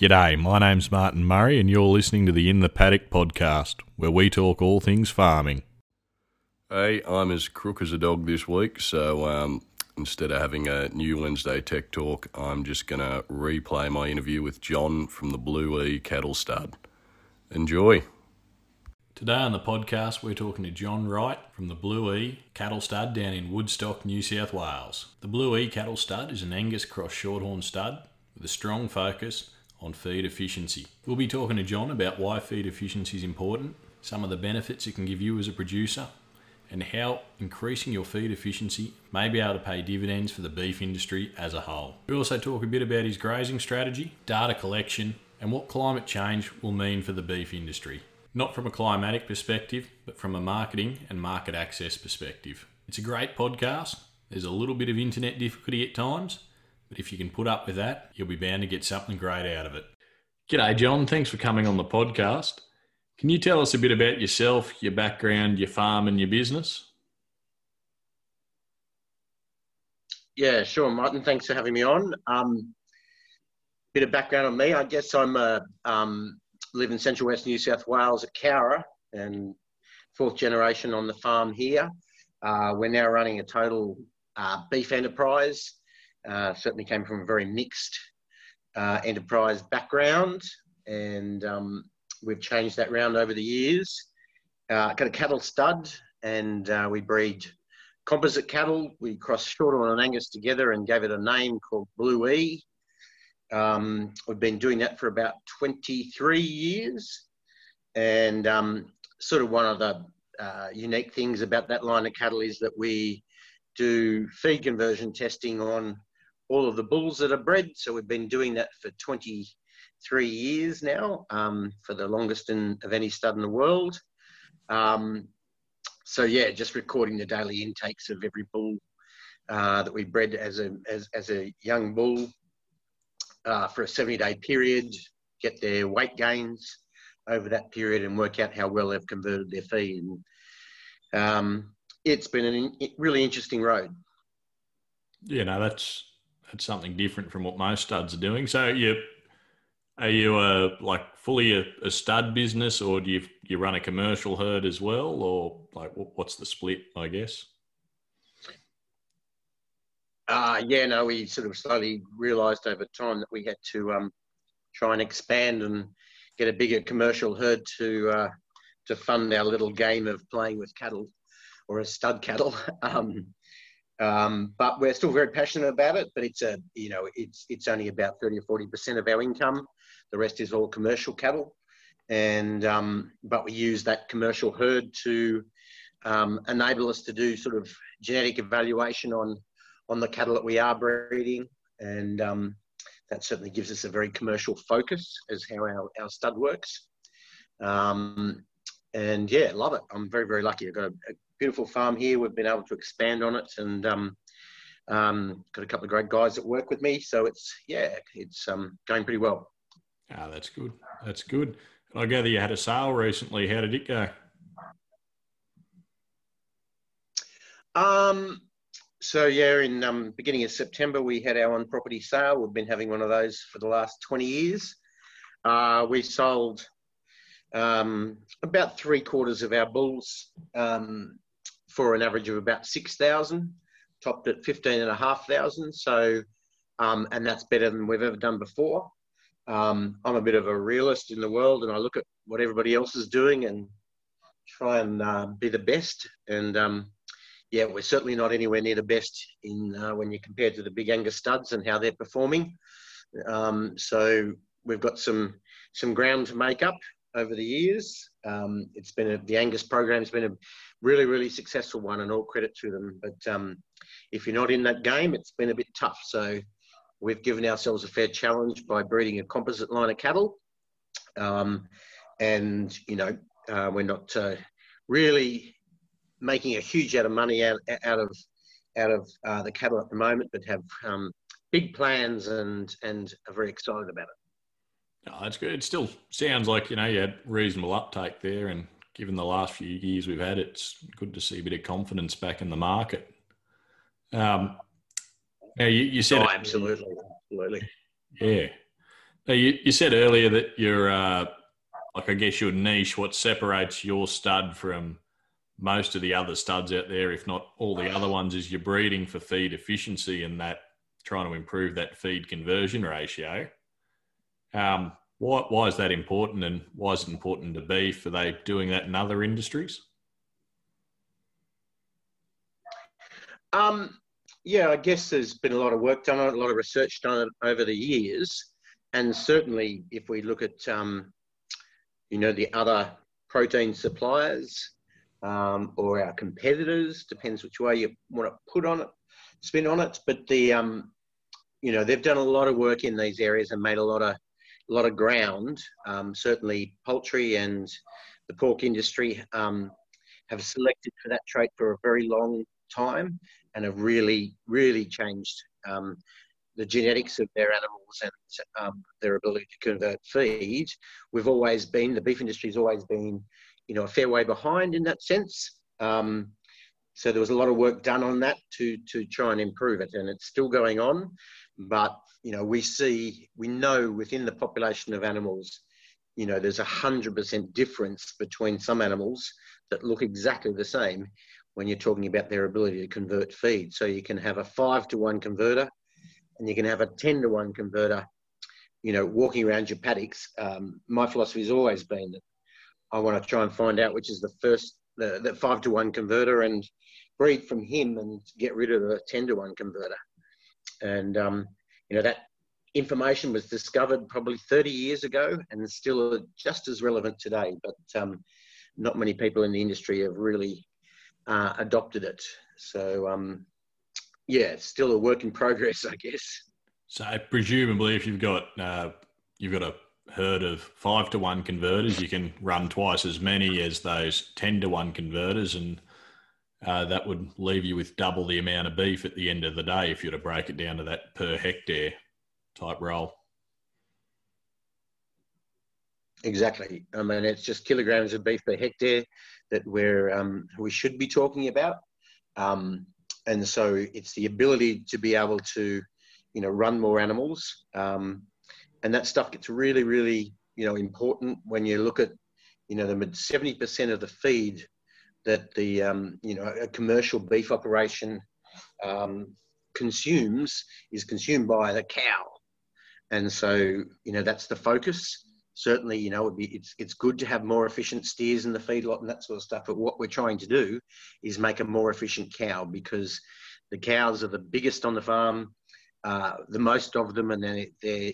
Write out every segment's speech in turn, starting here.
G'day, my name's Martin Murray, and you're listening to the In the Paddock podcast, where we talk all things farming. Hey, I'm as crook as a dog this week, so um, instead of having a new Wednesday Tech Talk, I'm just going to replay my interview with John from the Blue E Cattle Stud. Enjoy. Today on the podcast, we're talking to John Wright from the Blue E Cattle Stud down in Woodstock, New South Wales. The Blue E Cattle Stud is an Angus cross shorthorn stud with a strong focus on feed efficiency. We'll be talking to John about why feed efficiency is important, some of the benefits it can give you as a producer, and how increasing your feed efficiency may be able to pay dividends for the beef industry as a whole. We also talk a bit about his grazing strategy, data collection, and what climate change will mean for the beef industry. Not from a climatic perspective, but from a marketing and market access perspective. It's a great podcast. There's a little bit of internet difficulty at times, if you can put up with that, you'll be bound to get something great out of it. G'day, John. Thanks for coming on the podcast. Can you tell us a bit about yourself, your background, your farm, and your business? Yeah, sure, Martin. Thanks for having me on. Um, bit of background on me. I guess I'm a um, live in Central West New South Wales at Cowra and fourth generation on the farm here. Uh, we're now running a total uh, beef enterprise uh, certainly came from a very mixed uh, enterprise background, and um, we've changed that round over the years. Uh, got a cattle stud, and uh, we breed composite cattle. We crossed Shorthorn and Angus together and gave it a name called Blue E. Um, we've been doing that for about 23 years, and um, sort of one of the uh, unique things about that line of cattle is that we do feed conversion testing on all of the bulls that are bred. So we've been doing that for 23 years now, um, for the longest in, of any stud in the world. Um, so yeah, just recording the daily intakes of every bull uh, that we bred as a as, as a young bull uh, for a 70 day period, get their weight gains over that period, and work out how well they've converted their feed. And, um, it's been a really interesting road. Yeah, no, that's it's something different from what most studs are doing. So you are you a like fully a, a, stud business, or do you you run a commercial herd as well, or like what's the split? I guess. Uh, yeah, no, we sort of slowly realised over time that we had to um, try and expand and get a bigger commercial herd to uh, to fund our little game of playing with cattle or a stud cattle. Um, um, but we're still very passionate about it. But it's a you know it's it's only about thirty or forty percent of our income. The rest is all commercial cattle, and um, but we use that commercial herd to um, enable us to do sort of genetic evaluation on on the cattle that we are breeding, and um, that certainly gives us a very commercial focus as how our, our stud works. Um, and yeah, love it. I'm very very lucky. I've got a, a beautiful farm here. We've been able to expand on it and um, um, got a couple of great guys that work with me. So it's, yeah, it's um, going pretty well. Ah, that's good. That's good. I gather you had a sale recently. How did it go? Um, so yeah, in um, beginning of September, we had our on-property sale. We've been having one of those for the last 20 years. Uh, we sold um, about three quarters of our bulls um, for an average of about 6,000, topped at 15,500. So, um, and that's better than we've ever done before. Um, I'm a bit of a realist in the world and I look at what everybody else is doing and try and uh, be the best. And um, yeah, we're certainly not anywhere near the best in uh, when you compare to the big Angus studs and how they're performing. Um, so we've got some some ground to make up over the years. Um, it's been a, the Angus program's been a really, really successful one, and all credit to them. But um, if you're not in that game, it's been a bit tough. So we've given ourselves a fair challenge by breeding a composite line of cattle, um, and you know uh, we're not uh, really making a huge amount of money out, out of out of uh, the cattle at the moment, but have um, big plans and and are very excited about it. Oh, that's good. It still sounds like you know you had reasonable uptake there, and given the last few years we've had, it's good to see a bit of confidence back in the market. Um, now you, you said oh, absolutely, absolutely, yeah. You, you said earlier that you're, uh, like, I guess your niche, what separates your stud from most of the other studs out there, if not all the other ones, is your breeding for feed efficiency and that trying to improve that feed conversion ratio. Um, why, why is that important and why is it important to beef? for they doing that in other industries? Um, yeah, I guess there's been a lot of work done a lot of research done over the years. And certainly, if we look at, um, you know, the other protein suppliers um, or our competitors, depends which way you want to put on it, spin on it. But the, um, you know, they've done a lot of work in these areas and made a lot of, a lot of ground. Um, certainly, poultry and the pork industry um, have selected for that trait for a very long time and have really, really changed um, the genetics of their animals and um, their ability to convert feed. We've always been, the beef industry has always been, you know, a fair way behind in that sense. Um, so there was a lot of work done on that to to try and improve it, and it's still going on. But you know, we see, we know within the population of animals, you know, there's a hundred percent difference between some animals that look exactly the same when you're talking about their ability to convert feed. So you can have a five to one converter and you can have a 10 to one converter, you know, walking around your paddocks. Um, my philosophy has always been that I want to try and find out which is the first, the, the five to one converter and breed from him and get rid of the 10 to one converter. And, um, you know, that information was discovered probably 30 years ago and still just as relevant today. But um, not many people in the industry have really uh, adopted it. So um, yeah, it's still a work in progress, I guess. So presumably, if you've got uh, you've got a herd of five to one converters, you can run twice as many as those ten to one converters, and uh, that would leave you with double the amount of beef at the end of the day if you were to break it down to that per hectare type role. Exactly. I mean, it's just kilograms of beef per hectare that we're um, we should be talking about, um, and so it's the ability to be able to, you know, run more animals, um, and that stuff gets really, really, you know, important when you look at, you know, the seventy percent of the feed that the um, you know a commercial beef operation um, consumes is consumed by the cow, and so you know that's the focus certainly, you know, be, it's it's good to have more efficient steers in the feedlot and that sort of stuff. But what we're trying to do is make a more efficient cow because the cows are the biggest on the farm, uh, the most of them, and they're, they're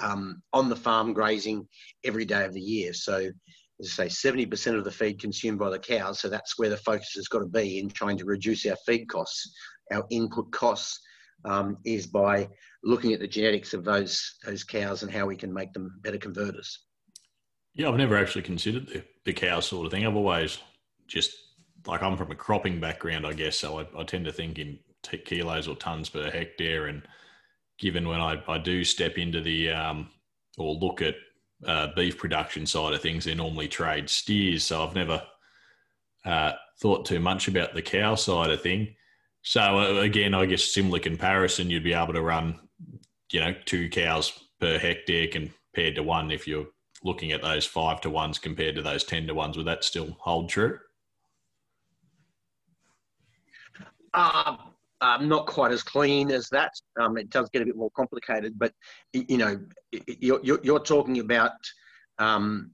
um, on the farm grazing every day of the year. So, as I say, 70% of the feed consumed by the cows. So that's where the focus has got to be in trying to reduce our feed costs, our input costs um, is by looking at the genetics of those those cows and how we can make them better converters. Yeah, I've never actually considered the, the cow sort of thing. I've always just like I'm from a cropping background, I guess, so I, I tend to think in t- kilos or tons per hectare. And given when I, I do step into the um, or look at uh, beef production side of things, they normally trade steers. So I've never uh, thought too much about the cow side of thing. So uh, again, I guess similar comparison, you'd be able to run, you know, two cows per hectare compared to one if you're looking at those five to ones compared to those ten to ones. Would that still hold true? Uh, um, not quite as clean as that. Um, it does get a bit more complicated, but you know, you're, you're talking about, um,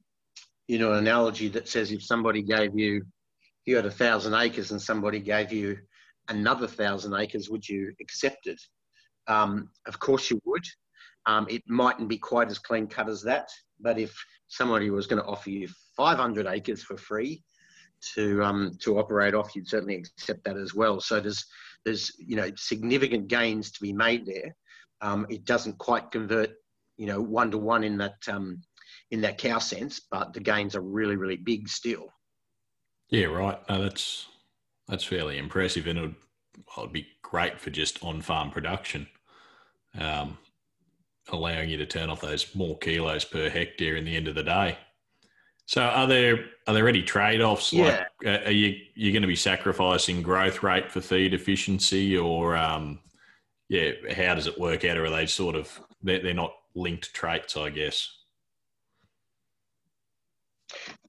you know, an analogy that says if somebody gave you, you had a thousand acres and somebody gave you another thousand acres, would you accept it? Um, of course you would. Um, it mightn't be quite as clean cut as that, but if somebody was going to offer you 500 acres for free to um, to operate off, you'd certainly accept that as well. So there's there's you know significant gains to be made there. Um, it doesn't quite convert you know one to one in that um, in that cow sense, but the gains are really really big still. Yeah, right. No, that's that's fairly impressive, and it would, well, be great for just on-farm production, um, allowing you to turn off those more kilos per hectare in the end of the day. So, are there are there any trade-offs? Yeah. Like, uh, are you you going to be sacrificing growth rate for feed efficiency, or um, yeah, how does it work out? Or are they sort of they're, they're not linked traits, I guess.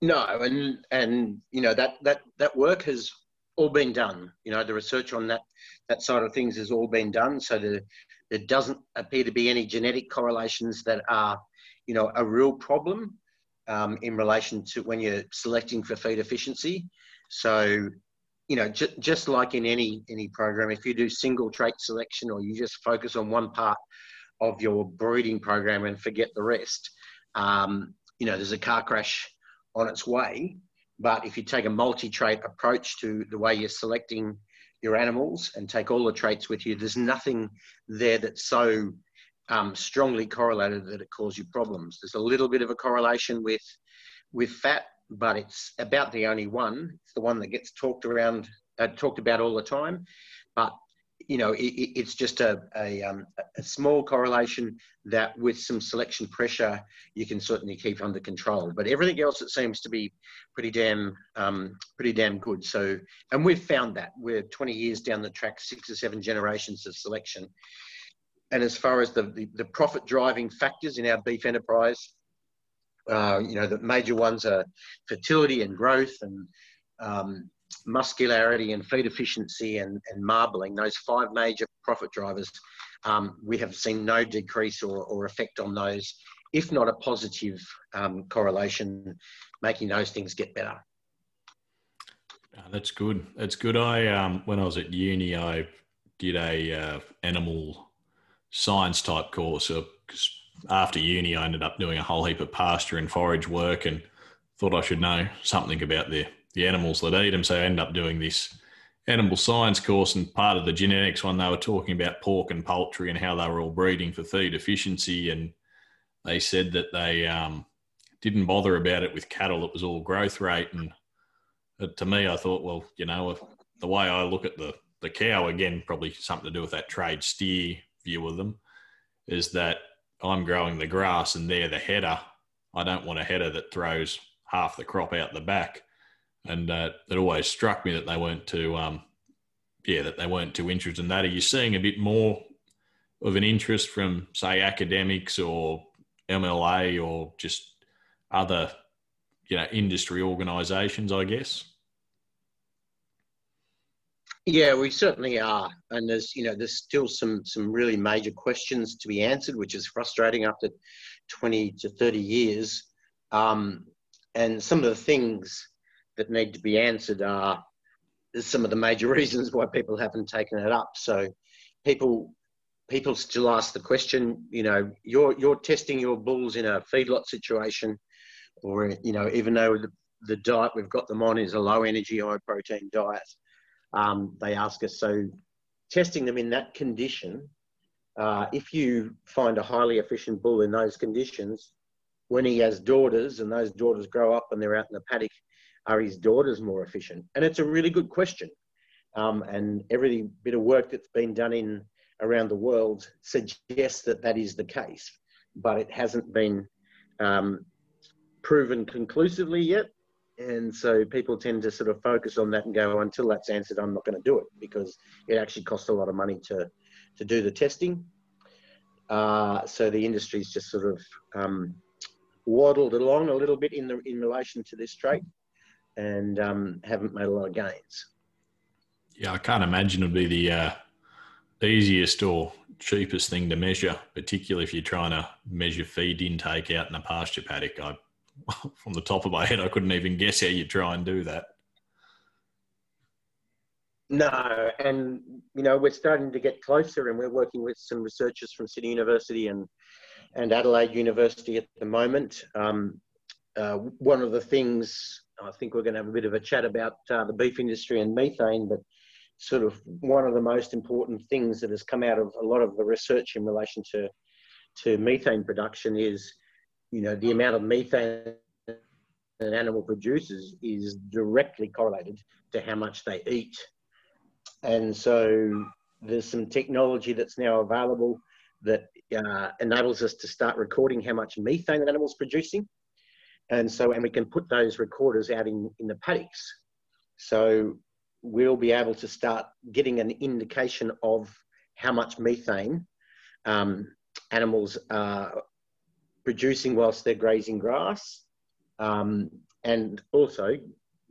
No, and and you know that that that work has all been done. You know, the research on that that side of things has all been done. So the, there doesn't appear to be any genetic correlations that are, you know, a real problem um, in relation to when you're selecting for feed efficiency. So, you know, j- just like in any any program, if you do single trait selection or you just focus on one part of your breeding program and forget the rest, um, you know, there's a car crash on its way. But if you take a multi-trait approach to the way you're selecting your animals and take all the traits with you, there's nothing there that's so um, strongly correlated that it causes you problems. There's a little bit of a correlation with with fat, but it's about the only one. It's the one that gets talked around, uh, talked about all the time. But you know, it, it's just a, a, um, a, small correlation that with some selection pressure, you can certainly keep under control. But everything else, it seems to be pretty damn, um, pretty damn good. So, and we've found that we're 20 years down the track, six or seven generations of selection. And as far as the, the, the profit driving factors in our beef enterprise, uh, you know, the major ones are fertility and growth and um, muscularity and feed efficiency and, and marbling, those five major profit drivers, um, we have seen no decrease or, or effect on those, if not a positive um, correlation, making those things get better. Oh, that's good. That's good. I um, when I was at uni, I did a uh, animal science type course. So after uni, I ended up doing a whole heap of pasture and forage work, and thought I should know something about the the animals that eat them. So I end up doing this animal science course, and part of the genetics one, they were talking about pork and poultry and how they were all breeding for feed efficiency. And they said that they um, didn't bother about it with cattle, it was all growth rate. And to me, I thought, well, you know, the way I look at the, the cow, again, probably something to do with that trade steer view of them, is that I'm growing the grass and they're the header. I don't want a header that throws half the crop out the back and uh, it always struck me that they weren't too, um, yeah, that they weren't too interested in that. Are you seeing a bit more of an interest from, say, academics or MLA or just other, you know, industry organisations? I guess. Yeah, we certainly are, and there's you know there's still some some really major questions to be answered, which is frustrating after 20 to 30 years. Um, and some of the things that need to be answered are some of the major reasons why people haven't taken it up. So people people still ask the question, you know, you're you're testing your bulls in a feedlot situation, or you know, even though the, the diet we've got them on is a low energy, high protein diet, um, they ask us so testing them in that condition. Uh, if you find a highly efficient bull in those conditions, when he has daughters and those daughters grow up and they're out in the paddock are his daughters more efficient? And it's a really good question. Um, and every bit of work that's been done in around the world suggests that that is the case, but it hasn't been um, proven conclusively yet. And so people tend to sort of focus on that and go, until that's answered, I'm not going to do it because it actually costs a lot of money to, to do the testing. Uh, so the industry's just sort of um, waddled along a little bit in the in relation to this trait and um, haven't made a lot of gains. Yeah, I can't imagine it'd be the uh, easiest or cheapest thing to measure, particularly if you're trying to measure feed intake out in a pasture paddock. I, from the top of my head, I couldn't even guess how you try and do that. No, and you know we're starting to get closer, and we're working with some researchers from Sydney University and and Adelaide University at the moment. Um, uh, one of the things I think we're going to have a bit of a chat about uh, the beef industry and methane, but sort of one of the most important things that has come out of a lot of the research in relation to to methane production is, you know, the amount of methane an animal produces is directly correlated to how much they eat. And so there's some technology that's now available that uh, enables us to start recording how much methane an animal's producing. And so, and we can put those recorders out in, in the paddocks. So we'll be able to start getting an indication of how much methane um, animals are, producing whilst they're grazing grass, um, and also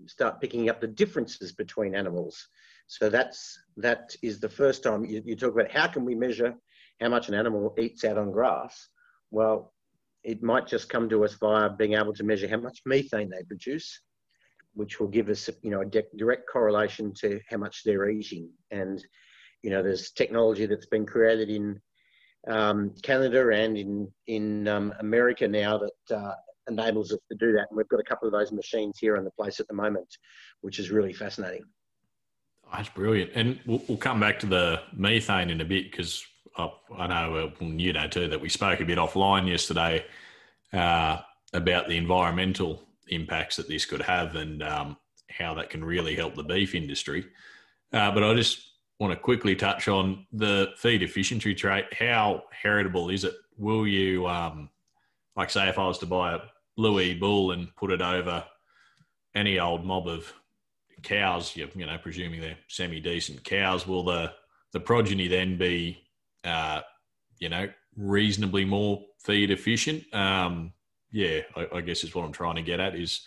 start picking up the differences between animals. So that's that is the first time you, you talk about how can we measure how much an animal eats out on grass. Well, it might just come to us via being able to measure how much methane they produce, which will give us, you know, a direct correlation to how much they're eating. And, you know, there's technology that's been created in um, Canada and in in um, America now that uh, enables us to do that. And we've got a couple of those machines here in the place at the moment, which is really fascinating. That's brilliant. And we'll, we'll come back to the methane in a bit because I, I know, well, you know too, that we spoke a bit offline yesterday uh, about the environmental impacts that this could have and um, how that can really help the beef industry. Uh, but I just want to quickly touch on the feed efficiency trait. How heritable is it? Will you, um, like, say, if I was to buy a Louis bull and put it over any old mob of cows, you, know, presuming they're semi decent cows, will the the progeny then be, uh, you know, reasonably more feed efficient? Um, yeah, I, I, guess is what I'm trying to get at is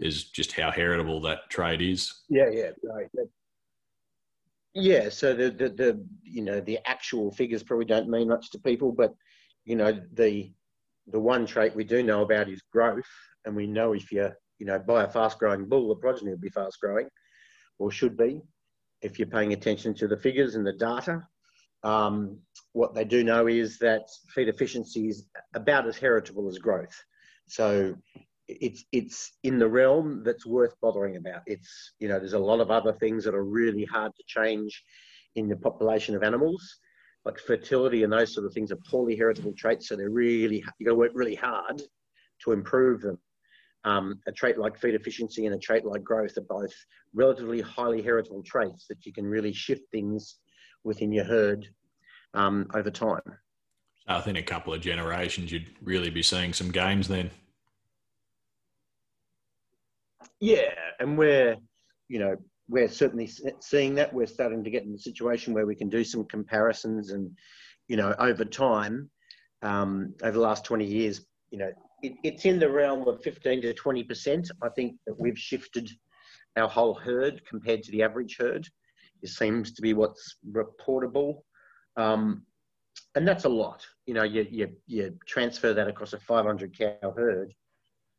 is just how heritable that trade is. Yeah, yeah, right. Yeah, so the, the the you know the actual figures probably don't mean much to people, but you know the the one trait we do know about is growth, and we know if you you know buy a fast growing bull, the progeny will be fast growing, or should be, if you're paying attention to the figures and the data. Um, what they do know is that feed efficiency is about as heritable as growth. So it's it's in the realm that's worth bothering about. It's you know there's a lot of other things that are really hard to change in the population of animals like fertility and those sort of things are poorly heritable traits. So they're really, you got to work really hard to improve them. Um, a trait like feed efficiency and a trait like growth are both relatively highly heritable traits that you can really shift things within your herd um, over time. I think a couple of generations, you'd really be seeing some gains then. Yeah, and we're, you know, we're certainly seeing that. We're starting to get in a situation where we can do some comparisons, and you know, over time, um, over the last 20 years, you know, it, it's in the realm of 15 to 20 percent. I think that we've shifted our whole herd compared to the average herd. It seems to be what's reportable, um, and that's a lot. You know, you, you you transfer that across a 500 cow herd.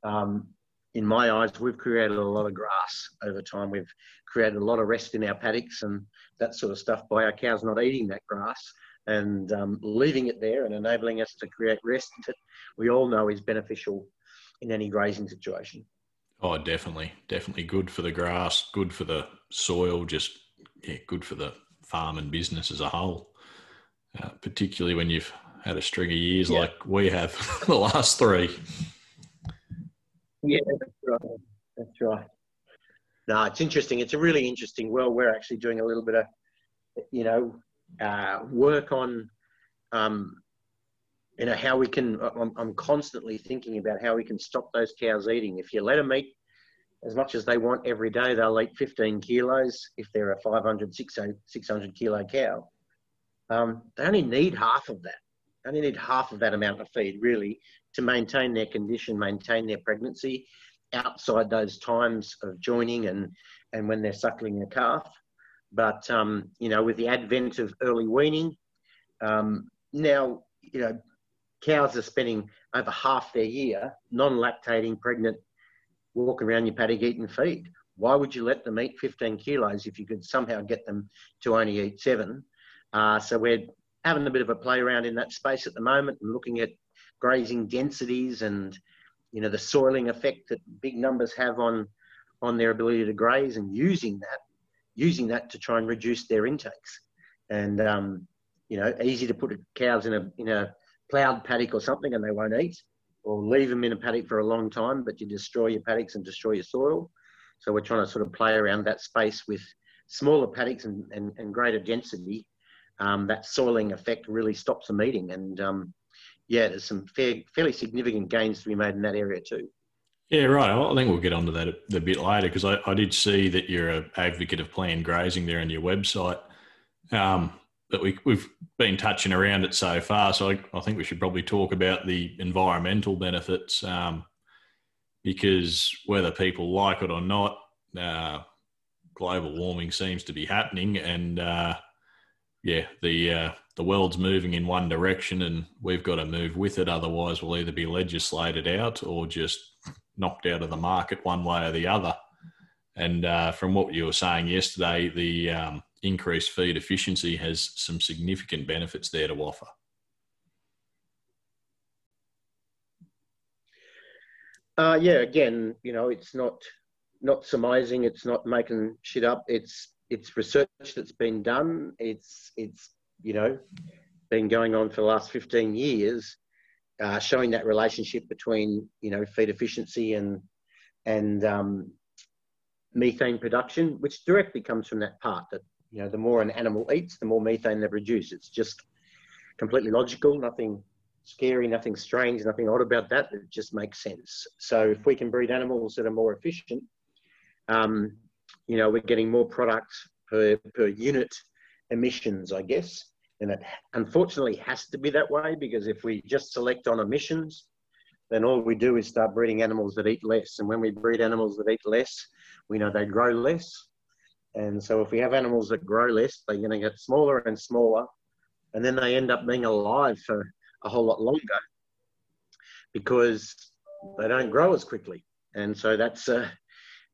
Um, in my eyes, we've created a lot of grass over time. We've created a lot of rest in our paddocks and that sort of stuff by our cows not eating that grass and um, leaving it there and enabling us to create rest that we all know is beneficial in any grazing situation. Oh, definitely, definitely good for the grass, good for the soil, just yeah, good for the farm and business as a whole. Uh, particularly when you've had a string of years yeah. like we have the last three. Yeah, that's right. That's right. No, it's interesting. It's a really interesting Well, We're actually doing a little bit of, you know, uh, work on, um, you know, how we can. I'm, I'm constantly thinking about how we can stop those cows eating. If you let them eat as much as they want every day, they'll eat 15 kilos if they're a 500, 600, 600 kilo cow. Um, they only need half of that. They only need half of that amount of feed, really, to maintain their condition, maintain their pregnancy outside those times of joining and, and when they're suckling a calf. But, um, you know, with the advent of early weaning, um, now, you know, cows are spending over half their year non-lactating, pregnant, walking around your paddock eating feed. Why would you let them eat 15 kilos if you could somehow get them to only eat seven? Uh, so we're having a bit of a play around in that space at the moment and looking at grazing densities and you know the soiling effect that big numbers have on on their ability to graze and using that using that to try and reduce their intakes. And um, you know easy to put cows in a in a ploughed paddock or something and they won't eat or leave them in a paddock for a long time but you destroy your paddocks and destroy your soil. So we're trying to sort of play around that space with smaller paddocks and, and, and greater density um, that soiling effect really stops them eating and um, yeah, there's some fair, fairly significant gains to be made in that area too. Yeah, right. I think we'll get onto that a, a bit later because I, I, did see that you're an advocate of planned grazing there on your website. Um, but we, we've been touching around it so far. So I, I think we should probably talk about the environmental benefits um, because whether people like it or not, uh, global warming seems to be happening, and uh, yeah, the uh, the world's moving in one direction, and we've got to move with it. Otherwise, we'll either be legislated out or just knocked out of the market one way or the other. And uh, from what you were saying yesterday, the um, increased feed efficiency has some significant benefits there to offer. Uh, yeah, again, you know, it's not not surmising, it's not making shit up. It's it's research that's been done. It's it's you know been going on for the last 15 years, uh, showing that relationship between you know feed efficiency and and um, methane production, which directly comes from that part that you know the more an animal eats, the more methane they produce. It's just completely logical. Nothing scary, nothing strange, nothing odd about that. It just makes sense. So if we can breed animals that are more efficient, um, you know, we're getting more products per, per unit emissions, I guess. And it unfortunately has to be that way because if we just select on emissions, then all we do is start breeding animals that eat less. And when we breed animals that eat less, we know they grow less. And so if we have animals that grow less, they're going to get smaller and smaller. And then they end up being alive for a whole lot longer because they don't grow as quickly. And so that's a,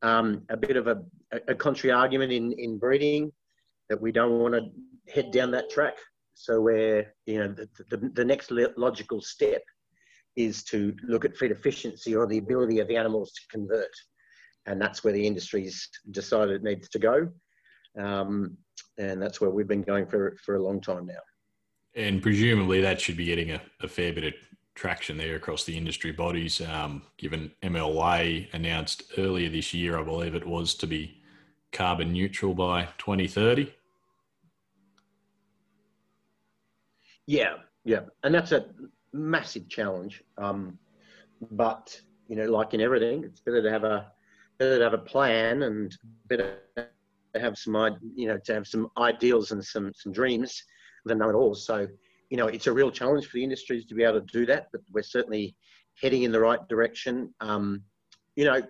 um, a bit of a, a contrary argument in, in breeding that we don't want to head down that track. So where, you know, the, the, the next logical step is to look at feed efficiency or the ability of the animals to convert. And that's where the industry's decided it needs to go. Um, and that's where we've been going for, for a long time now. And presumably that should be getting a, a fair bit of traction there across the industry bodies, um, given MLA announced earlier this year, I believe it was, to be carbon neutral by 2030. Yeah, yeah. And that's a massive challenge. Um, but, you know, like in everything, it's better to have a better to have a plan and better to have some, you know, to have some ideals and some, some dreams than know it all. So, you know, it's a real challenge for the industries to be able to do that, but we're certainly heading in the right direction. Um, you know,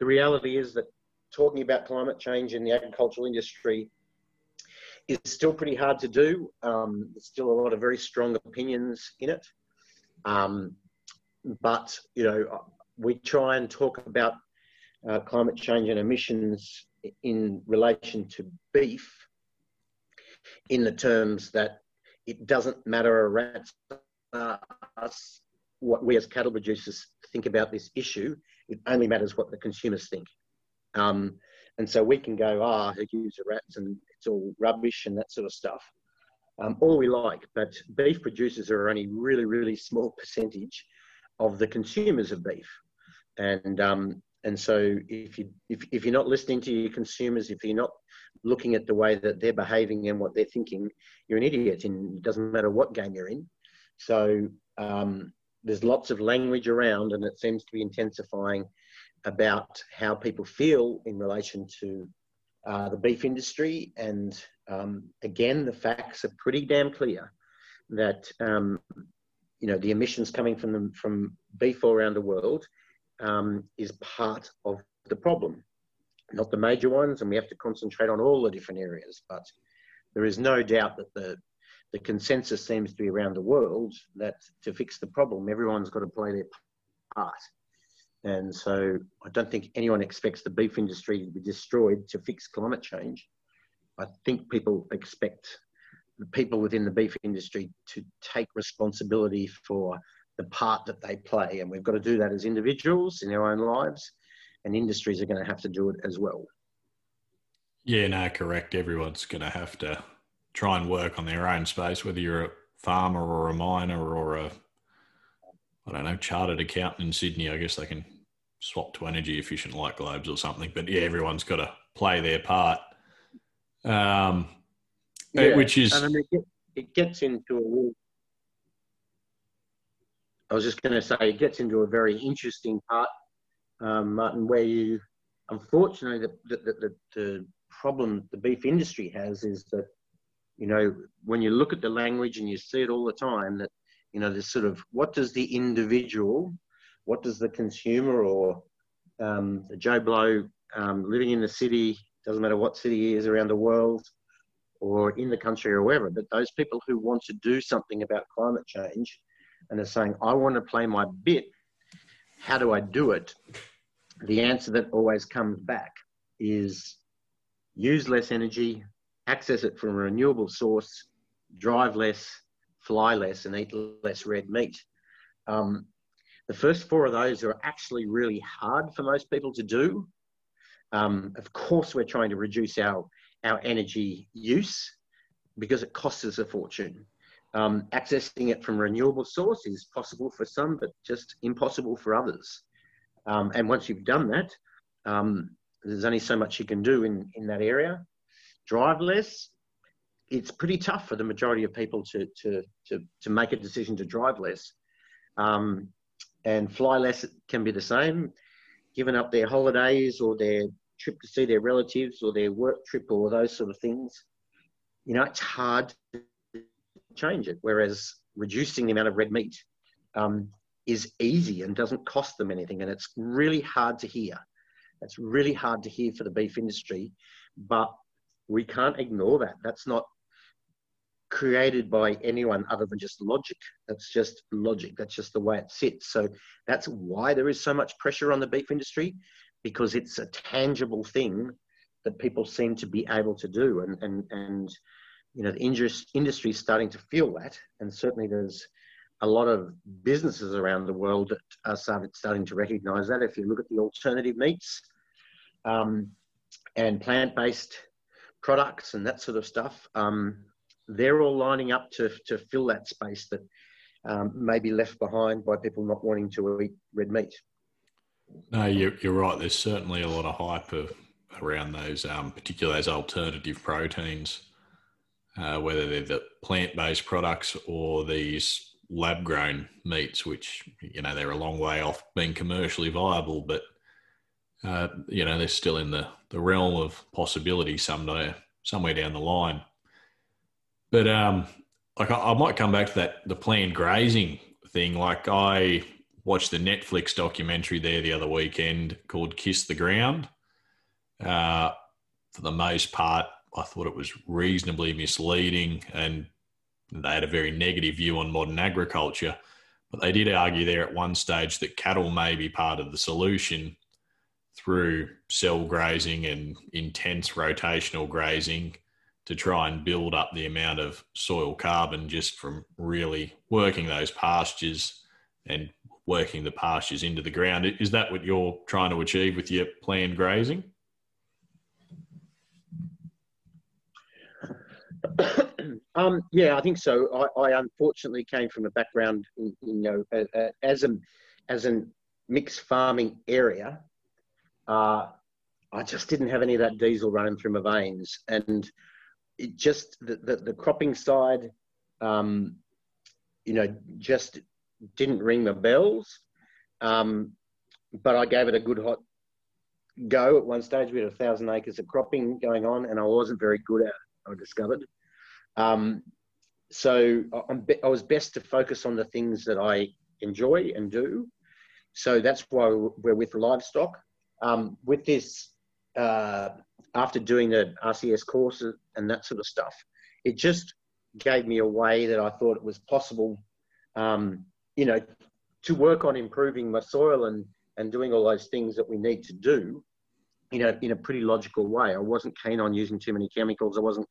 the reality is that talking about climate change in the agricultural industry is still pretty hard to do. Um, there's still a lot of very strong opinions in it. Um, but, you know, we try and talk about uh, climate change and emissions in relation to beef in the terms that it doesn't matter a rat's us what we as cattle producers think about this issue. It only matters what the consumers think. Um, and so we can go, ah, who gives a rats and it's all rubbish and that sort of stuff. Um, all we like, but beef producers are only really, really small percentage of the consumers of beef. And um, and so if you if, if you're not listening to your consumers, if you're not looking at the way that they're behaving and what they're thinking, you're an idiot. And it doesn't matter what game you're in. So um, there's lots of language around, and it seems to be intensifying about how people feel in relation to uh, the beef industry. And um, again, the facts are pretty damn clear that um, you know the emissions coming from them from beef all around the world um, is part of the problem not the major ones, and we have to concentrate on all the different areas. But there is no doubt that the the consensus seems to be around the world that to fix the problem, everyone's got to play their part. And so I don't think anyone expects the beef industry to be destroyed to fix climate change. I think people expect the people within the beef industry to take responsibility for the part that they play. And we've got to do that as individuals in our own lives and industries are going to have to do it as well. Yeah, no, correct. Everyone's going to have to try and work on their own space, whether you're a farmer or a miner or a, I don't know, chartered accountant in Sydney. I guess they can swap to energy efficient light globes or something. But yeah, everyone's got to play their part. Um, yeah, which is. And I mean, it, gets into a I was just going to say it gets into a very interesting part um, Martin, where you, unfortunately, the, the, the, the, problem the beef industry has is that you know, when you look at the language and you see it all the time, that you know, this sort of what does the individual, what does the consumer or um, the Joe Blow um, living in the city, doesn't matter what city he is around the world or in the country or wherever, but those people who want to do something about climate change and are saying, I want to play my bit, how do I do it? The answer that always comes back is use less energy, access it from a renewable source, drive less, fly less, and eat less red meat. Um, the first four of those are actually really hard for most people to do. Um, of course, we're trying to reduce our, our energy use because it costs us a fortune. Um, accessing it from renewable source is possible for some, but just impossible for others. Um, and once you've done that, um, there's only so much you can do in, in that area. Drive less, it's pretty tough for the majority of people to, to, to, to make a decision to drive less. Um, and fly less can be the same. Giving up their holidays or their trip to see their relatives or their work trip or those sort of things, you know, it's hard change it. Whereas reducing the amount of red meat um, is easy and doesn't cost them anything. And it's really hard to hear. It's really hard to hear for the beef industry, but we can't ignore that. That's not created by anyone other than just logic. That's just logic. That's just the way it sits. So that's why there is so much pressure on the beef industry because it's a tangible thing that people seem to be able to do. And, and, and you know, the industry is starting to feel that. And certainly there's a lot of businesses around the world that are starting to recognize that. If you look at the alternative meats um, and plant based products and that sort of stuff, um, they're all lining up to, to fill that space that um, may be left behind by people not wanting to eat red meat. No, you're, you're right. There's certainly a lot of hype of, around those, um, particularly those alternative proteins, uh, whether they're the plant-based products or these lab-grown meats, which you know they're a long way off being commercially viable, but uh, you know they're still in the, the realm of possibility someday, somewhere down the line. But um, like I, I might come back to that the planned grazing thing. Like I watched the Netflix documentary there the other weekend called "Kiss the Ground." Uh, for the most part, I thought it was reasonably misleading, and they had a very negative view on modern agriculture. But they did argue there at one stage that cattle may be part of the solution through cell grazing and intense rotational grazing to try and build up the amount of soil carbon just from really working those pastures and working the pastures into the ground. Is that what you're trying to achieve with your planned grazing? Um, yeah, I think so. I, I, unfortunately came from a background, in, you know, as a as a mixed farming area. Uh, I just didn't have any of that diesel running through my veins, and it just the, the, the cropping side, um, you know, just didn't ring the bells. Um, but I gave it a good hot go at one stage. We had a thousand acres of cropping going on, and I wasn't very good at it. I discovered. Um, so be, i was best to focus on the things that I enjoy and do. So that's why we're with livestock. Um, with this uh, after doing the RCS courses and that sort of stuff, it just gave me a way that I thought it was possible, um, you know, to work on improving my soil and, and doing all those things that we need to do in a, in a pretty logical way. I wasn't keen on using too many chemicals. I wasn't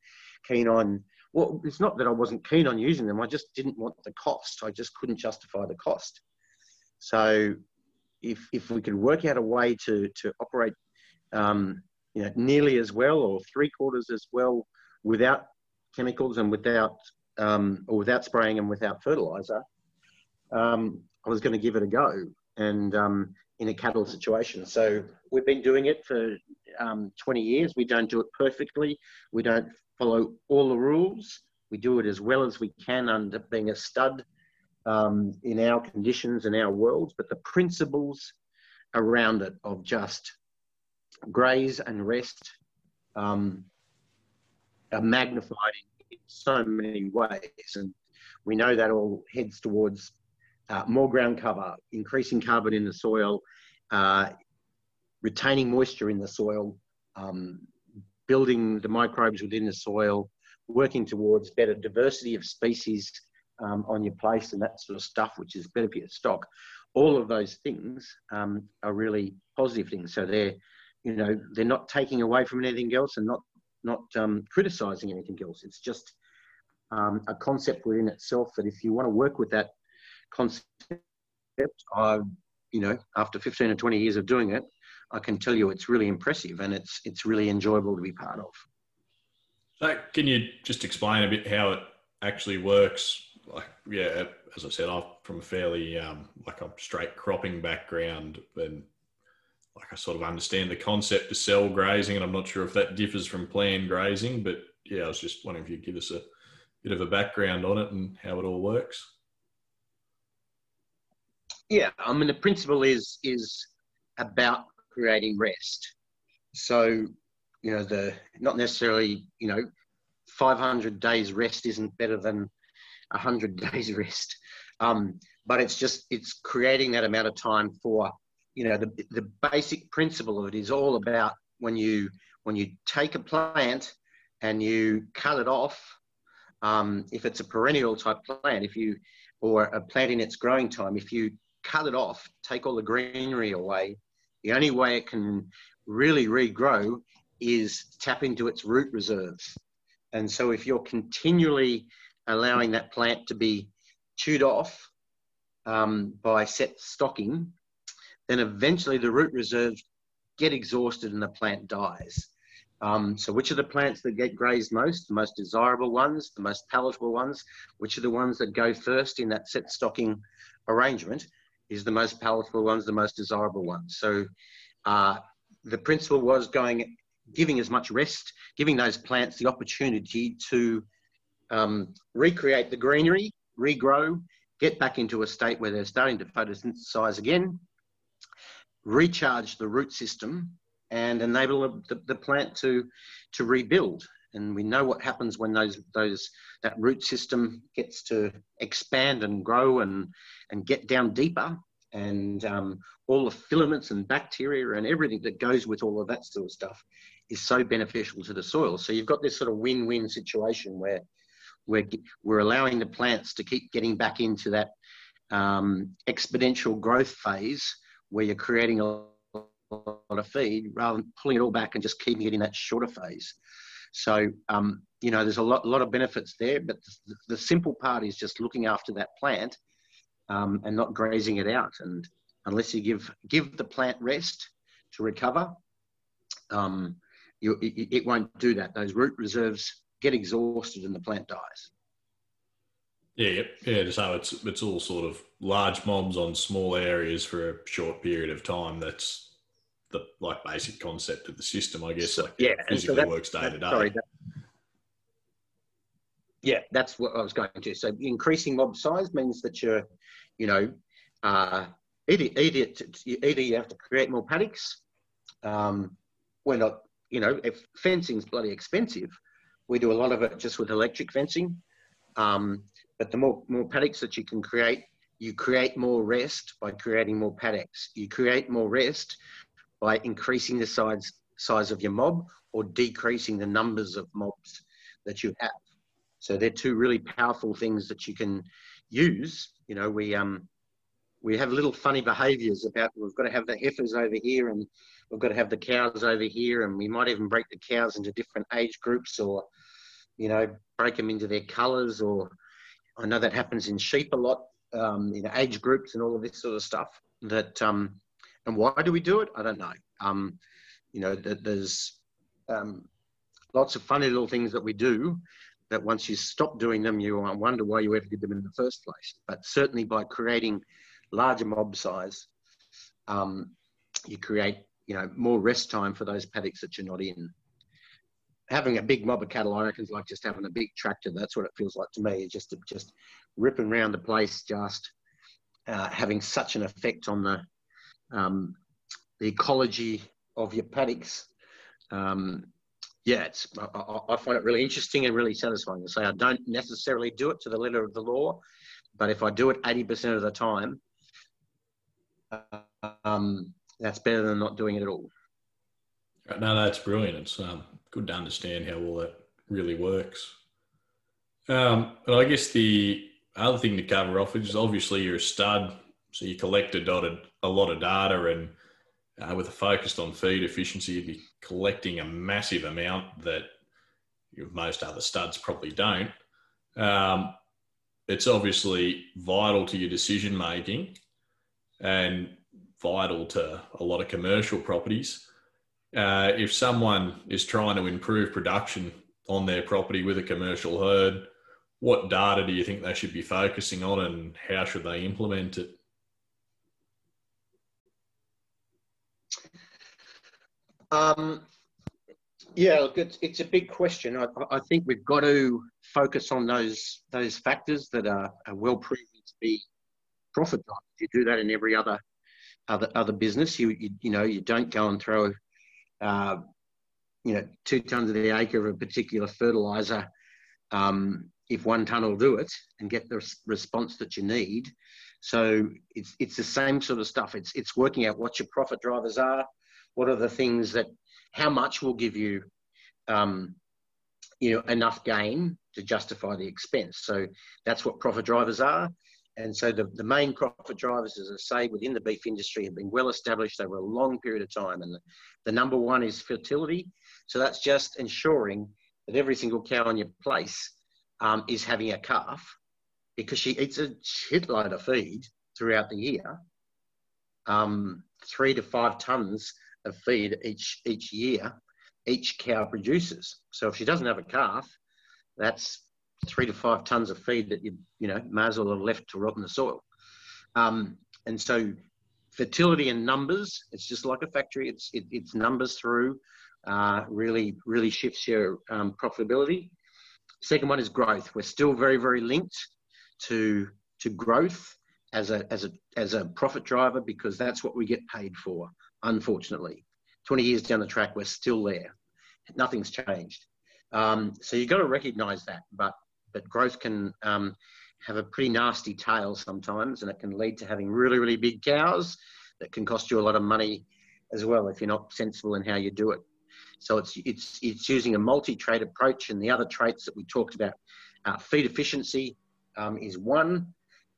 keen on, well, it's not that I wasn't keen on using them. I just didn't want the cost. I just couldn't justify the cost. So if, if we could work out a way to, to operate um, you know, nearly as well or three quarters as well without chemicals and without um, or without spraying and without fertilizer, um, I was going to give it a go and um, in a cattle situation. So we've been doing it for um, 20 years. We don't do it perfectly. We don't follow all the rules. We do it as well as we can under being a stud um, in our conditions and our worlds. But the principles around it of just graze and rest um, are magnified in so many ways. And we know that all heads towards uh, more ground cover, increasing carbon in the soil, uh, retaining moisture in the soil, um, building the microbes within the soil, working towards better diversity of species um, on your place and that sort of stuff, which is better for your stock. All of those things um, are really positive things. So they're, you know, they're not taking away from anything else and not not um, criticizing anything else. It's just um, a concept within itself that if you want to work with that concept, I, you know, after 15 or 20 years of doing it, I can tell you it's really impressive and it's it's really enjoyable to be part of. So, can you just explain a bit how it actually works? Like, yeah, as I said, I'm from a fairly um, like a straight cropping background, and like I sort of understand the concept of cell grazing, and I'm not sure if that differs from planned grazing, but yeah, I was just wondering if you give us a bit of a background on it and how it all works. Yeah, I mean the principle is is about creating rest. So, you know, the not necessarily, you know, 500 days rest isn't better than 100 days rest, um, but it's just it's creating that amount of time for, you know, the the basic principle of it is all about when you when you take a plant and you cut it off. Um, if it's a perennial type plant, if you or a plant in its growing time, if you cut it off, take all the greenery away, the only way it can really regrow is tap into its root reserves. And so if you're continually allowing that plant to be chewed off um, by set stocking, then eventually the root reserves get exhausted and the plant dies. Um, so which are the plants that get grazed most? The most desirable ones, the most palatable ones, which are the ones that go first in that set stocking arrangement? Is the most palatable ones, the most desirable ones. So uh, the principle was going, giving as much rest, giving those plants the opportunity to um, recreate the greenery, regrow, get back into a state where they're starting to photosynthesize again, recharge the root system, and enable the, the plant to to rebuild and we know what happens when those those that root system gets to expand and grow and and get down deeper. And um, all the filaments and bacteria and everything that goes with all of that sort of stuff is so beneficial to the soil. So you've got this sort of win-win situation where we're, we're allowing the plants to keep getting back into that um, exponential growth phase where you're creating a lot of feed rather than pulling it all back and just keeping it in that shorter phase so, um, you know, there's a lot, lot of benefits there, but the, the simple part is just looking after that plant um, and not grazing it out. And unless you give give the plant rest to recover, um, you, it, it won't do that. Those root reserves get exhausted and the plant dies. Yeah, yeah. So it's it's all sort of large mobs on small areas for a short period of time. That's the like basic concept of the system, I guess. So, like yeah, physically so that, works day that, to day. Sorry, that, yeah, that's what I was going to. So increasing mob size means that you're, you know, uh, either, either, either you have to create more paddocks. Um, we're not, you know, if fencing's bloody expensive, we do a lot of it just with electric fencing. Um, but the more more paddocks that you can create, you create more rest by creating more paddocks. You create more rest by increasing the size size of your mob or decreasing the numbers of mobs that you have. So they're two really powerful things that you can use. You know, we um we have little funny behaviours about we've got to have the heifers over here and we've got to have the cows over here and we might even break the cows into different age groups or you know break them into their colours or I know that happens in sheep a lot um, in age groups and all of this sort of stuff that um, and why do we do it? I don't know. Um, you know, there's um, lots of funny little things that we do that once you stop doing them, you wonder why you ever did them in the first place. But certainly by creating larger mob size, um, you create, you know, more rest time for those paddocks that you're not in. Having a big mob of cattle, I reckon, is like just having a big tractor. That's what it feels like to me. Just just ripping around the place, just uh, having such an effect on the um, the ecology of your paddocks. Um, yeah, I, I, find it really interesting and really satisfying to say I don't necessarily do it to the letter of the law, but if I do it eighty percent of the time, um, that's better than not doing it at all. No, that's brilliant. It's um, good to understand how all that really works. Um, and I guess the other thing to cover off is obviously you're a stud, so you collect a, dotted, a lot of data, and uh, with a focus on feed efficiency, you'd be collecting a massive amount that most other studs probably don't. Um, it's obviously vital to your decision making and vital to a lot of commercial properties. Uh, if someone is trying to improve production on their property with a commercial herd, what data do you think they should be focusing on and how should they implement it? Um, yeah, look, it's, it's a big question. I, I, think we've got to focus on those those factors that are, are well proven to be profit drivers. You do that in every other other other business. You you, you know you don't go and throw, uh, you know, two tons of the acre of a particular fertilizer um, if one ton will do it and get the response that you need. So it's it's the same sort of stuff. It's it's working out what your profit drivers are, what are the things that, how much will give you, um, you know, enough gain to justify the expense. So that's what profit drivers are. And so the, the main profit drivers, as I say, within the beef industry have been well established over a long period of time. And the, the number one is fertility. So that's just ensuring that every single cow on your place um, is having a calf because she eats a shitload of feed throughout the year, um, three to five tons of feed each each year, each cow produces. So if she doesn't have a calf, that's three to five tons of feed that you you know may as well have left to rot in the soil. Um, and so fertility and numbers, it's just like a factory. It's it, it's numbers through. Uh, really really shifts your um, profitability. Second one is growth. We're still very, very linked to to growth as a as a as a profit driver because that's what we get paid for. Unfortunately, 20 years down the track, we're still there. Nothing's changed. Um, so you've got to recognise that. But but growth can um, have a pretty nasty tail sometimes, and it can lead to having really, really big cows that can cost you a lot of money as well if you're not sensible in how you do it. So it's it's it's using a multi-trait approach, and the other traits that we talked about, uh, feed efficiency um, is one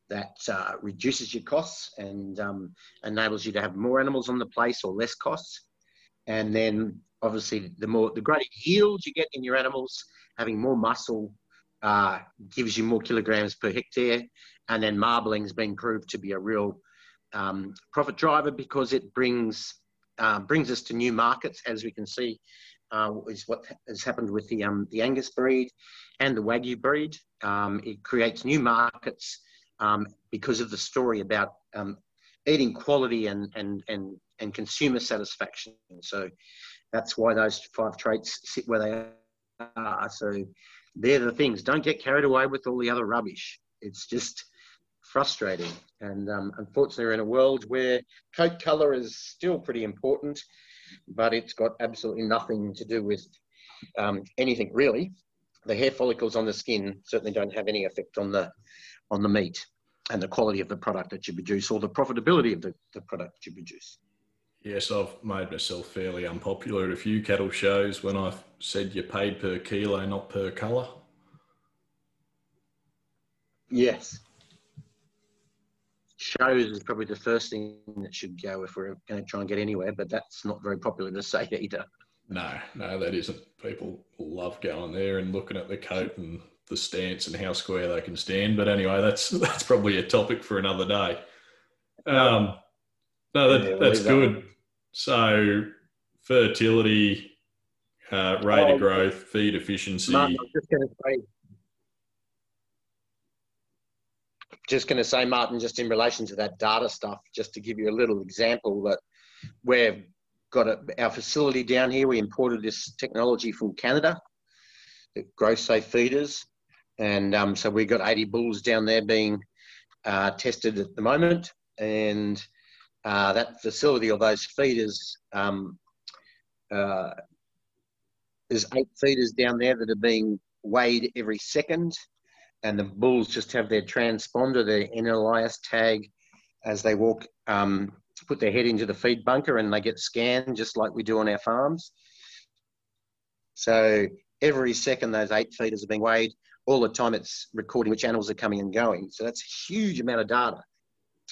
that uh, reduces your costs and um, enables you to have more animals on the place or less costs. And then obviously the more the greater yield you get in your animals, having more muscle uh, gives you more kilograms per hectare. And then marbling's been proved to be a real um, profit driver because it brings uh, brings us to new markets, as we can see, uh, is what has happened with the um, the Angus breed and the Wagyu breed. Um, it creates new markets um, because of the story about um, eating quality and and and and consumer satisfaction. So that's why those five traits sit where they are. So they're the things. Don't get carried away with all the other rubbish. It's just frustrating. And um, unfortunately, we're in a world where coat colour is still pretty important, but it's got absolutely nothing to do with um, anything really. The hair follicles on the skin certainly don't have any effect on the on the meat and the quality of the product that you produce or the profitability of the, the product you produce. Yes, I've made myself fairly unpopular at a few cattle shows when I've said you're paid per kilo, not per colour. Yes, shows is probably the first thing that should go if we're going to try and get anywhere, but that's not very popular to say either. No, no, that isn't. People love going there and looking at the coat and the stance and how square they can stand. But anyway, that's that's probably a topic for another day. Um, no, that, yeah, that's good. That. So fertility, uh, rate oh, of growth, feed efficiency. Martin, I was just going to say just going to say, Martin, just in relation to that data stuff, just to give you a little example that we've got a, our facility down here. We imported this technology from Canada, the GrowSafe feeders, and um, so we've got 80 bulls down there being uh, tested at the moment, and uh, that facility or those feeders um, uh, there's eight feeders down there that are being weighed every second, and the bulls just have their transponder, their NLIS tag, as they walk, um, put their head into the feed bunker, and they get scanned just like we do on our farms. So every second, those eight feeders are being weighed. All the time, it's recording which animals are coming and going. So that's a huge amount of data.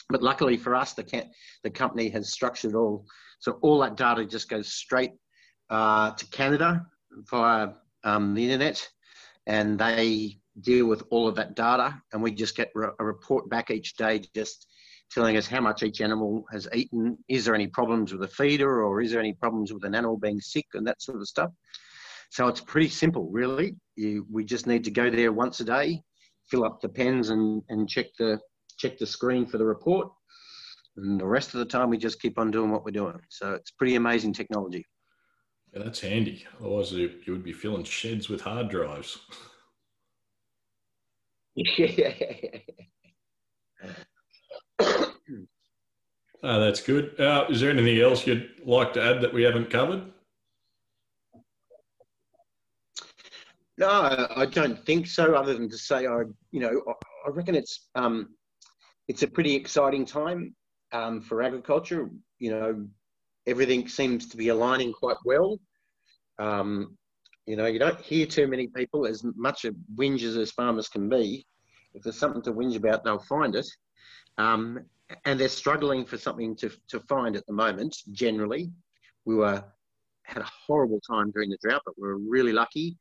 But luckily for us, the, the company has structured all, so all that data just goes straight uh, to Canada via um, the internet, and they deal with all of that data, and we just get a report back each day, just telling us how much each animal has eaten. Is there any problems with the feeder, or is there any problems with an animal being sick, and that sort of stuff. So it's pretty simple, really. You, we just need to go there once a day, fill up the pens, and, and check the check the screen for the report. And the rest of the time, we just keep on doing what we're doing. So it's pretty amazing technology. Yeah, that's handy. Otherwise, you, you would be filling sheds with hard drives. yeah. oh, that's good. Uh, is there anything else you'd like to add that we haven't covered? No, I don't think so. Other than to say, I, you know, I reckon it's um, it's a pretty exciting time um, for agriculture. You know, everything seems to be aligning quite well. Um, you know, you don't hear too many people as much of whinges as farmers can be. If there's something to whinge about, they'll find it. Um, and they're struggling for something to, to find at the moment. Generally, we were had a horrible time during the drought, but we were really lucky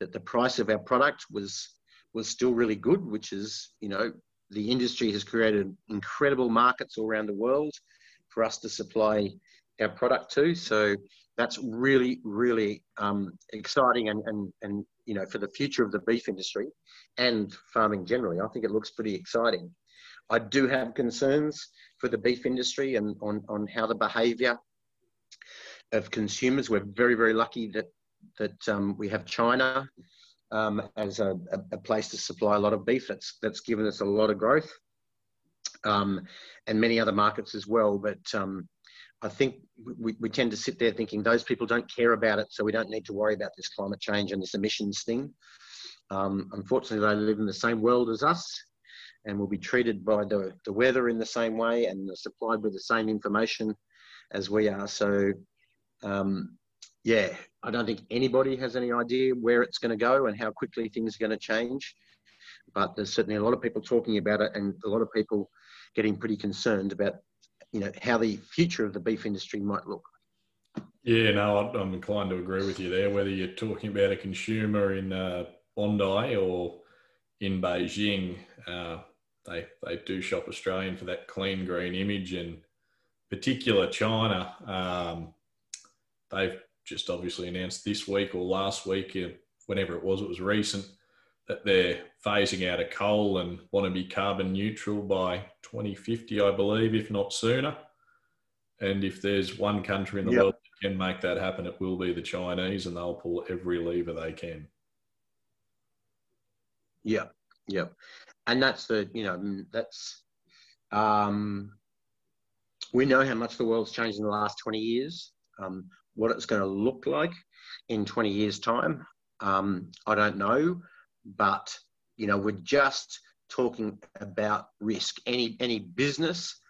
that the price of our product was was still really good, which is you know the industry has created incredible markets all around the world for us to supply our product to. So that's really, really um, exciting and, and, and, you know, for the future of the beef industry and farming generally, I think it looks pretty exciting. I do have concerns for the beef industry and on, on how the behaviour of consumers. We're very, very lucky that that um, we have China um, as a, a, place to supply a lot of beef. That's that's given us a lot of growth, um, and many other markets as well. But um, I think we, we tend to sit there thinking those people don't care about it, so we don't need to worry about this climate change and this emissions thing. Um, unfortunately, they live in the same world as us, and will be treated by the, the weather in the same way and supplied with the same information as we are. So um, yeah, I don't think anybody has any idea where it's going to go and how quickly things are going to change. But there's certainly a lot of people talking about it, and a lot of people getting pretty concerned about, you know, how the future of the beef industry might look. Yeah, no, I'm inclined to agree with you there. Whether you're talking about a consumer in uh, Bondi or in Beijing, uh, they they do shop Australian for that clean green image, and particular China. Um, they've just obviously announced this week or last week, uh, whenever it was, it was recent, that they're phasing out of coal and want to be carbon neutral by 2050, I believe, if not sooner. And if there's one country in the yep. world that can make that happen, it will be the Chinese, and they'll pull every lever they can. Yeah, yeah, and that's the you know that's um, we know how much the world's changed in the last 20 years. Um, what it's going to look like in 20 years' time, um, I don't know. But, you know, we're just talking about risk. Any, any business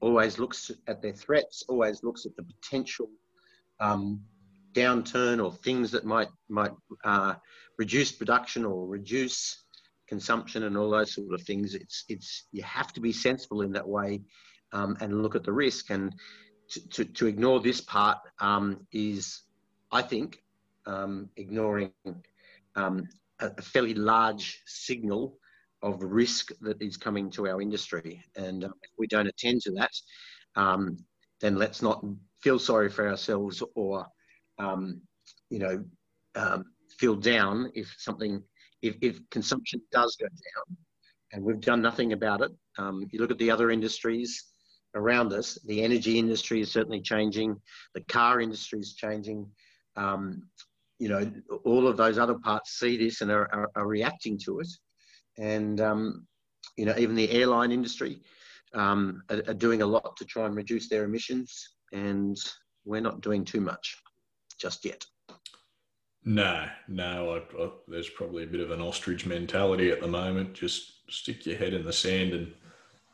always looks at their threats, always looks at the potential um, downturn or things that might, might uh, reduce production or reduce consumption and all those sort of things. It's, it's, you have to be sensible in that way um, and look at the risk. And to, to, ignore this part um, is, I think, um, ignoring um, a, a, fairly large signal of risk that is coming to our industry. And uh, if we don't attend to that, um, then let's not feel sorry for ourselves or, um, you know, feel down if something, if, if consumption does go down and we've done nothing about it. Um, you look at the other industries, around us. The energy industry is certainly changing. The car industry is changing. Um, you know, all of those other parts see this and are, are, are reacting to it. And, um, you know, even the airline industry um, are, are, doing a lot to try and reduce their emissions. And we're not doing too much just yet. No, no. I, I, there's probably a bit of an ostrich mentality at the moment. Just stick your head in the sand and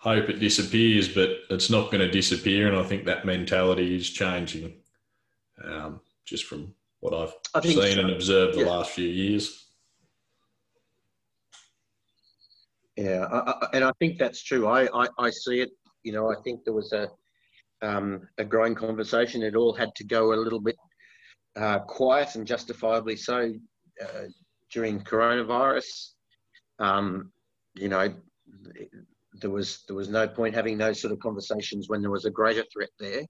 hope it disappears, but it's not going to disappear. And I think that mentality is changing um, just from what I've seen so. and observed the yeah. last few years. Yeah, I, I, and I think that's true. I, I, I, see it. You know, I think there was a um, a growing conversation. It all had to go a little bit uh, quiet and justifiably so uh, during coronavirus. Um, you know, there was there was no point having those sort of conversations when there was a greater threat there,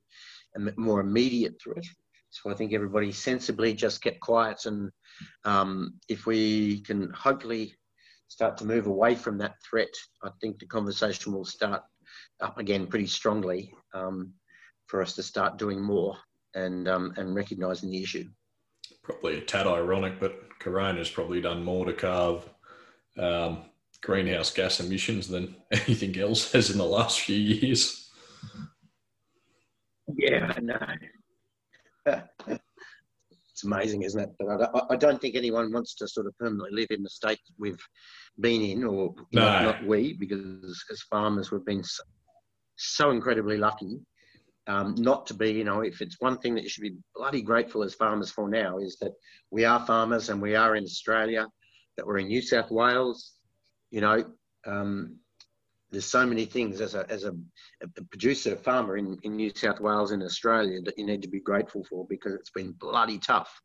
a more immediate threat. So I think everybody sensibly just kept quiet, and um, if we can hopefully start to move away from that threat, I think the conversation will start up again pretty strongly um, for us to start doing more and um, and recognising the issue. Probably a tad ironic, but Corona's probably done more to carve um, greenhouse gas emissions than anything else has in the last few years. Yeah, I know. it's amazing, isn't it? But I, I, don't think anyone wants to sort of permanently live in the state we've been in, or no. know, not we, because as farmers we've been so, so incredibly lucky um, not to be, you know, if it's one thing that you should be bloody grateful as farmers for now is that we are farmers and we are in Australia, that we're in New South Wales, you know, um, there's so many things as a, as a, a producer, farmer in, in New South Wales in Australia that you need to be grateful for because it's been bloody tough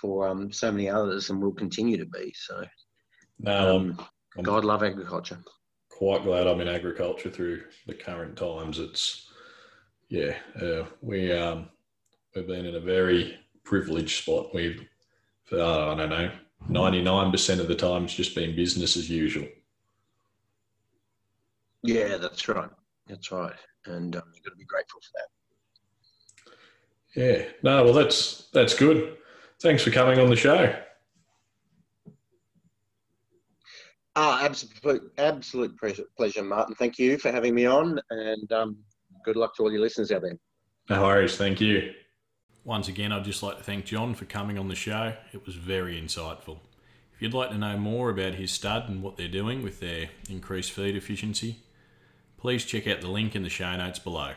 for um, so many others and will continue to be. So, no, um, God love agriculture. Quite glad I'm in agriculture through the current times. It's yeah, uh, we um, we've been in a very privileged spot. We've uh, I don't know, ninety nine percent of the time it's just been business as usual. Yeah, that's right. That's right, and um, you've got to be grateful for that. Yeah. No, well, that's that's good. Thanks for coming on the show. Ah, absolute, absolute pleasure, pleasure, Martin. Thank you for having me on, and um, good luck to all your listeners out there. No worries. Thank you. Once again, I'd just like to thank John for coming on the show. It was very insightful. If you'd like to know more about his stud and what they're doing with their increased feed efficiency, please check out the link in the show notes below.